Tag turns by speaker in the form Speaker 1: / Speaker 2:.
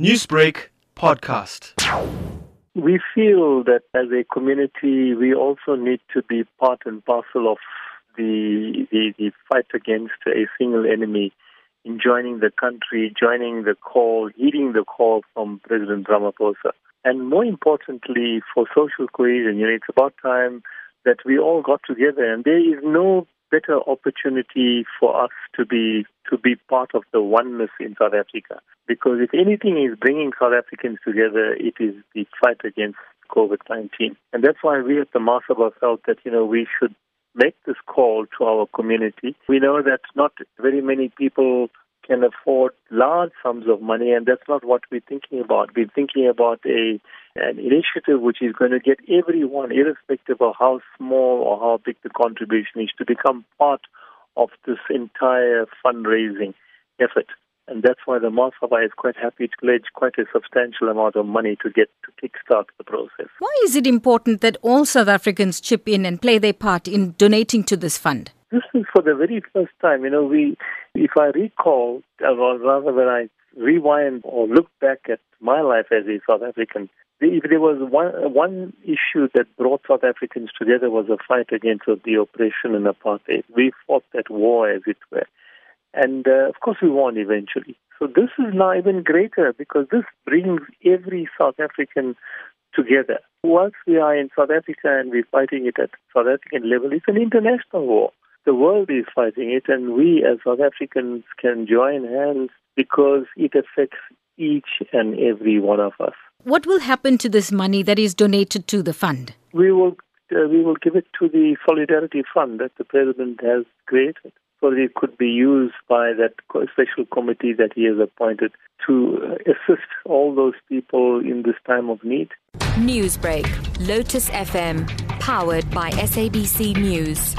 Speaker 1: Newsbreak podcast.
Speaker 2: We feel that as a community, we also need to be part and parcel of the, the, the fight against a single enemy in joining the country, joining the call, heeding the call from President Ramaphosa. And more importantly, for social cohesion, you know, it's about time that we all got together. And there is no better opportunity for us to be to be part of the oneness in South Africa. Because if anything is bringing South Africans together, it is the fight against COVID-19. And that's why we at the Mahasabha felt that, you know, we should make this call to our community. We know that not very many people can afford large sums of money, and that's not what we're thinking about. We're thinking about a an initiative which is going to get everyone, irrespective of how small or how big the contribution is, to become part of this entire fundraising effort. And that's why the Mahasabha is quite happy to pledge quite a substantial amount of money to get to kickstart the process.
Speaker 3: Why is it important that all South Africans chip in and play their part in donating to this fund?
Speaker 2: This is for the very first time. You know, we, if I recall, or rather when I rewind or look back at my life as a South African, if there was one one issue that brought South Africans together was a fight against the oppression and apartheid. We fought that war, as it were, and uh, of course we won eventually. So this is now even greater because this brings every South African together. Once we are in South Africa and we're fighting it at South African level, it's an international war. The world is fighting it, and we as South Africans can join hands because it affects each and every one of us.
Speaker 3: What will happen to this money that is donated to the fund?
Speaker 2: We will uh, we will give it to the Solidarity Fund that the President has created so that it could be used by that special committee that he has appointed to uh, assist all those people in this time of need.
Speaker 4: Newsbreak, Lotus FM, powered by SABC News.